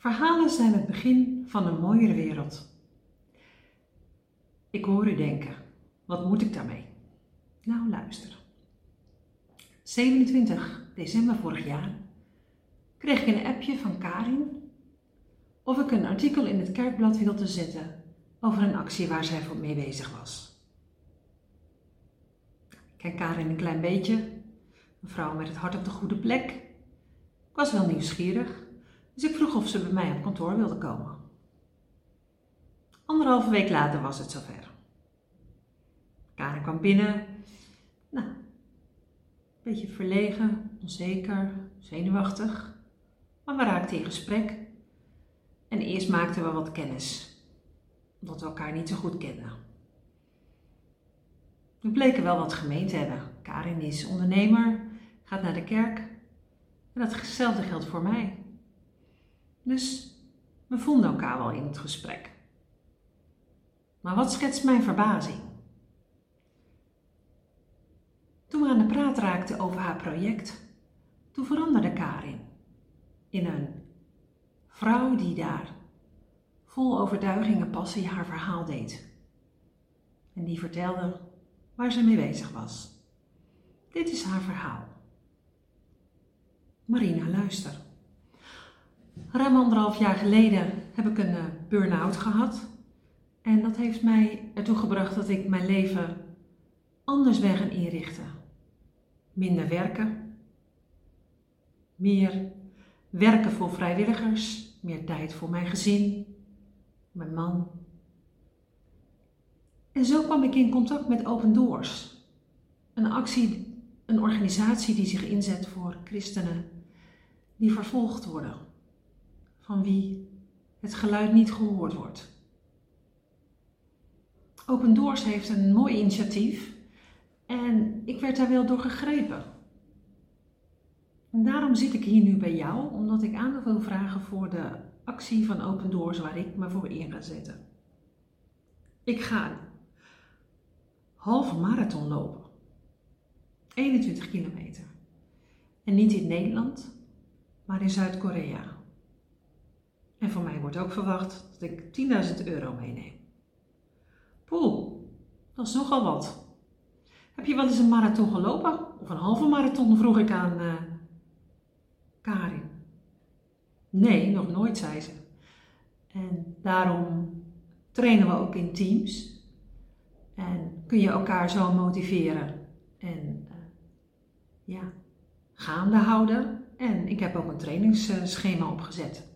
Verhalen zijn het begin van een mooiere wereld. Ik hoor u denken, wat moet ik daarmee? Nou, luister. 27 december vorig jaar kreeg ik een appje van Karin of ik een artikel in het kerkblad wilde zetten over een actie waar zij voor mee bezig was. Ik ken Karin een klein beetje, een vrouw met het hart op de goede plek. Ik was wel nieuwsgierig dus ik vroeg of ze bij mij op kantoor wilde komen. Anderhalve week later was het zover. Karen kwam binnen. Nou, een beetje verlegen, onzeker, zenuwachtig. Maar we raakten in gesprek. En eerst maakten we wat kennis. Omdat we elkaar niet zo goed kenden. We bleken wel wat gemeen te hebben. Karin is ondernemer, gaat naar de kerk. En datzelfde geldt voor mij. Dus we vonden elkaar wel in het gesprek. Maar wat schetst mijn verbazing? Toen we aan de praat raakten over haar project, toen veranderde Karin in een vrouw die daar vol overtuiging en passie haar verhaal deed. En die vertelde waar ze mee bezig was. Dit is haar verhaal. Marina, luister. Ruim anderhalf jaar geleden heb ik een uh, burn-out gehad. En dat heeft mij ertoe gebracht dat ik mijn leven anders ben gaan inrichten. Minder werken. Meer werken voor vrijwilligers. Meer tijd voor mijn gezin. Mijn man. En zo kwam ik in contact met Open Doors. Een actie, een organisatie die zich inzet voor christenen die vervolgd worden van wie het geluid niet gehoord wordt. Open Doors heeft een mooi initiatief en ik werd daar wel door gegrepen. En daarom zit ik hier nu bij jou, omdat ik aandacht wil vragen voor de actie van Open Doors waar ik me voor in ga zetten. Ik ga een halve marathon lopen. 21 kilometer. En niet in Nederland, maar in Zuid-Korea. En van mij wordt ook verwacht dat ik 10.000 euro meeneem. Poeh, dat is nogal wat. Heb je wel eens een marathon gelopen? Of een halve marathon, vroeg ik aan uh, Karin. Nee, nog nooit, zei ze. En daarom trainen we ook in teams. En kun je elkaar zo motiveren en uh, ja, gaande houden. En ik heb ook een trainingsschema opgezet.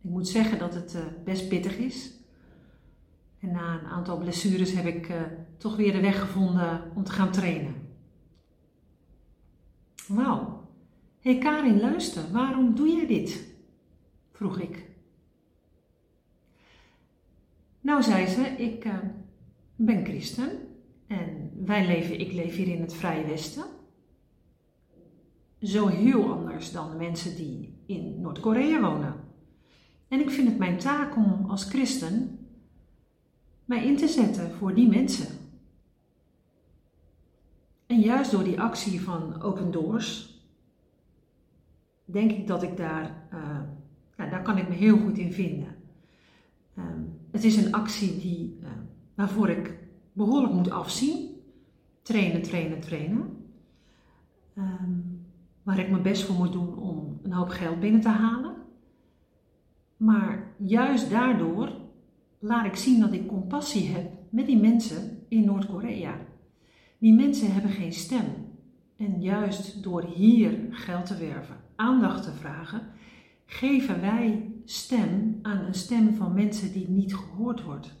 Ik moet zeggen dat het uh, best pittig is. En na een aantal blessures heb ik uh, toch weer de weg gevonden om te gaan trainen. Wauw. Hé hey Karin, luister, waarom doe jij dit? vroeg ik. Nou, zei ze, ik uh, ben christen en wij leven, ik leef hier in het Vrije Westen. Zo heel anders dan de mensen die in Noord-Korea wonen. En ik vind het mijn taak om als christen mij in te zetten voor die mensen. En juist door die actie van Open Doors, denk ik dat ik daar, ja, daar kan ik me heel goed in vinden. Um, het is een actie die, uh, waarvoor ik behoorlijk moet afzien. Trainen, trainen, trainen. Um, waar ik mijn best voor moet doen om een hoop geld binnen te halen. Maar juist daardoor laat ik zien dat ik compassie heb met die mensen in Noord-Korea. Die mensen hebben geen stem. En juist door hier geld te werven, aandacht te vragen, geven wij stem aan een stem van mensen die niet gehoord wordt.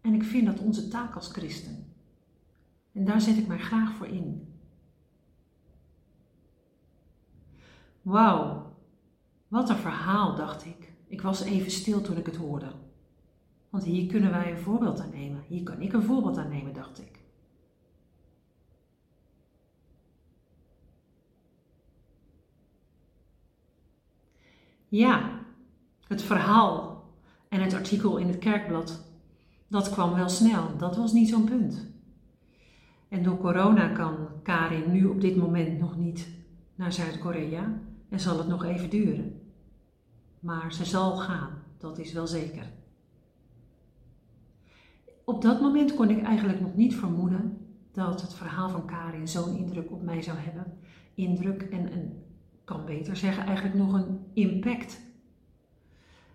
En ik vind dat onze taak als christen. En daar zet ik mij graag voor in. Wauw, wat een verhaal, dacht ik. Ik was even stil toen ik het hoorde. Want hier kunnen wij een voorbeeld aan nemen. Hier kan ik een voorbeeld aan nemen, dacht ik. Ja, het verhaal en het artikel in het kerkblad, dat kwam wel snel. Dat was niet zo'n punt. En door corona kan Karin nu op dit moment nog niet naar Zuid-Korea. en zal het nog even duren. Maar ze zal gaan, dat is wel zeker. Op dat moment kon ik eigenlijk nog niet vermoeden dat het verhaal van Karin zo'n indruk op mij zou hebben. Indruk en een, kan beter zeggen, eigenlijk nog een impact.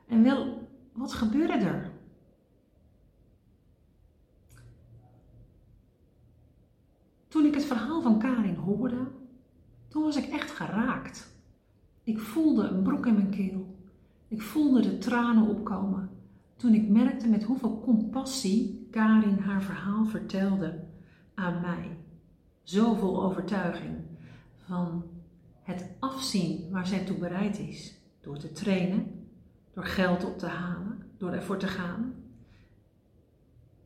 En wel, wat gebeurde er? Toen ik het verhaal van Karin hoorde, toen was ik echt geraakt. Ik voelde een brok in mijn keel. Ik voelde de tranen opkomen toen ik merkte met hoeveel compassie Karin haar verhaal vertelde aan mij. Zoveel overtuiging van het afzien waar zij toe bereid is. Door te trainen, door geld op te halen, door ervoor te gaan.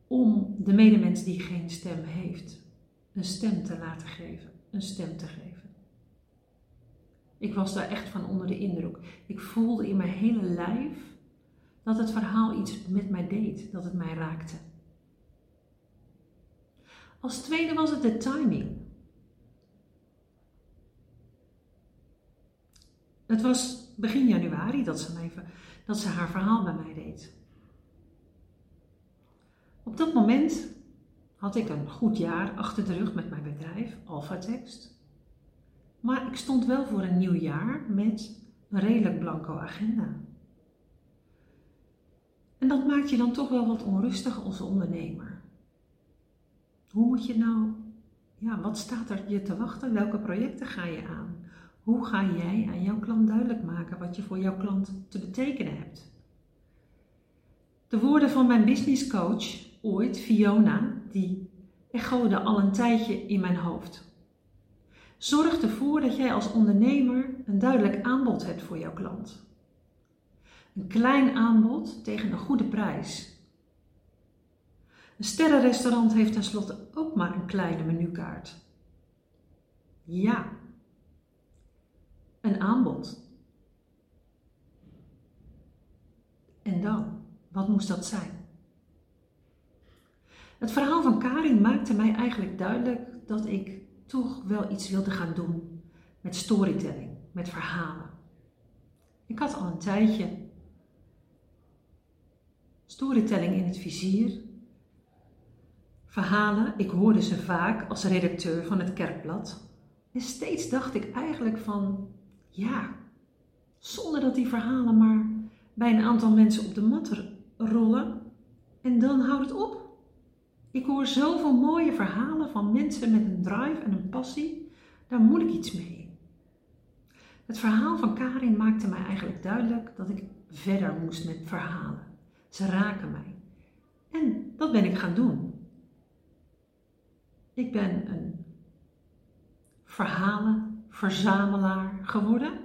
Om de medemens die geen stem heeft, een stem te laten geven, een stem te geven. Ik was daar echt van onder de indruk. Ik voelde in mijn hele lijf dat het verhaal iets met mij deed, dat het mij raakte. Als tweede was het de timing. Het was begin januari dat ze, mij, dat ze haar verhaal bij mij deed. Op dat moment had ik een goed jaar achter de rug met mijn bedrijf, Alphatext. Maar ik stond wel voor een nieuw jaar met een redelijk blanco agenda. En dat maakt je dan toch wel wat onrustig als ondernemer. Hoe moet je nou, ja, wat staat er je te wachten? Welke projecten ga je aan? Hoe ga jij aan jouw klant duidelijk maken wat je voor jouw klant te betekenen hebt? De woorden van mijn business coach ooit, Fiona, die echoden al een tijdje in mijn hoofd. Zorg ervoor dat jij als ondernemer een duidelijk aanbod hebt voor jouw klant. Een klein aanbod tegen een goede prijs. Een sterrenrestaurant heeft tenslotte ook maar een kleine menukaart. Ja, een aanbod. En dan, wat moest dat zijn? Het verhaal van Karin maakte mij eigenlijk duidelijk dat ik toch wel iets wilde gaan doen met storytelling, met verhalen. Ik had al een tijdje storytelling in het vizier. Verhalen, ik hoorde ze vaak als redacteur van het kerkblad. En steeds dacht ik eigenlijk van, ja, zonder dat die verhalen maar bij een aantal mensen op de mat rollen en dan houdt het op. Ik hoor zoveel mooie verhalen van mensen met een drive en een passie. Daar moet ik iets mee. Het verhaal van Karin maakte mij eigenlijk duidelijk dat ik verder moest met verhalen. Ze raken mij. En dat ben ik gaan doen. Ik ben een verhalenverzamelaar geworden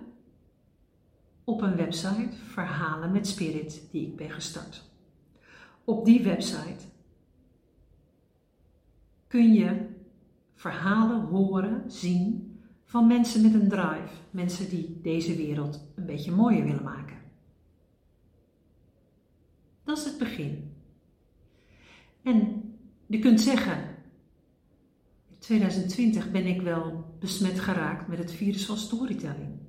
op een website Verhalen met Spirit die ik ben gestart. Op die website kun je verhalen horen, zien van mensen met een drive. Mensen die deze wereld een beetje mooier willen maken. Dat is het begin. En je kunt zeggen, in 2020 ben ik wel besmet geraakt met het virus van storytelling.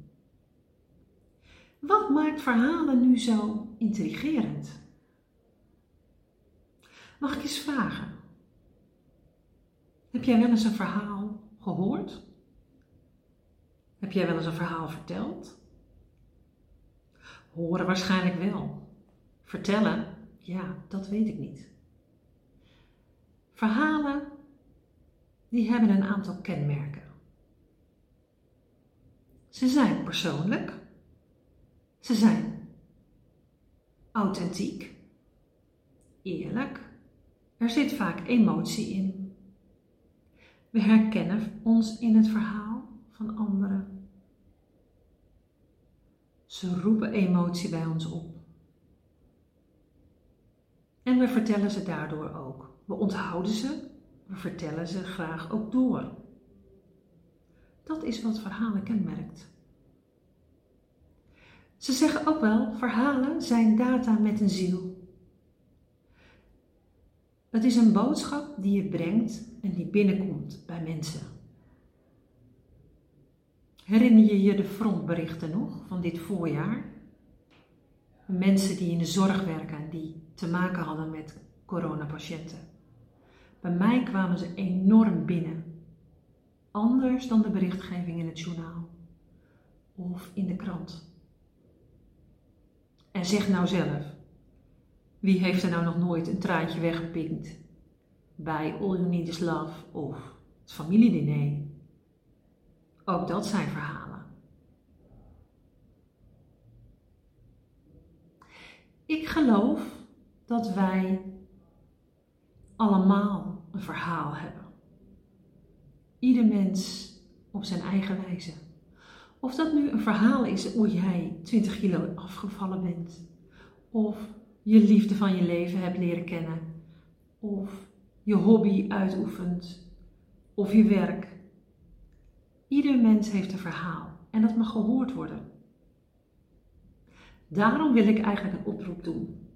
Wat maakt verhalen nu zo intrigerend? Mag ik eens vragen? Heb jij wel eens een verhaal gehoord? Heb jij wel eens een verhaal verteld? Horen waarschijnlijk wel. Vertellen? Ja, dat weet ik niet. Verhalen, die hebben een aantal kenmerken. Ze zijn persoonlijk. Ze zijn authentiek, eerlijk. Er zit vaak emotie in. We herkennen ons in het verhaal van anderen. Ze roepen emotie bij ons op. En we vertellen ze daardoor ook. We onthouden ze, we vertellen ze graag ook door. Dat is wat verhalen kenmerkt. Ze zeggen ook wel, verhalen zijn data met een ziel. Het is een boodschap die je brengt en die binnenkomt bij mensen. Herinner je je de frontberichten nog van dit voorjaar? Mensen die in de zorg werken, die te maken hadden met coronapatiënten. Bij mij kwamen ze enorm binnen. Anders dan de berichtgeving in het journaal of in de krant. En zeg nou zelf, wie heeft er nou nog nooit een traantje weggepinkt bij All You Need Is Love of het familiediner? Ook dat zijn verhalen. Ik geloof dat wij allemaal een verhaal hebben. Ieder mens op zijn eigen wijze. Of dat nu een verhaal is hoe jij 20 kilo afgevallen bent, of je liefde van je leven hebt leren kennen, of je hobby uitoefent, of je werk. Ieder mens heeft een verhaal en dat mag gehoord worden. Daarom wil ik eigenlijk een oproep doen.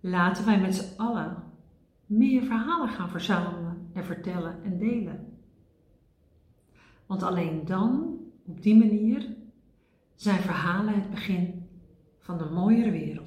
Laten wij met z'n allen meer verhalen gaan verzamelen en vertellen en delen. Want alleen dan, op die manier, zijn verhalen het begin van een mooiere wereld.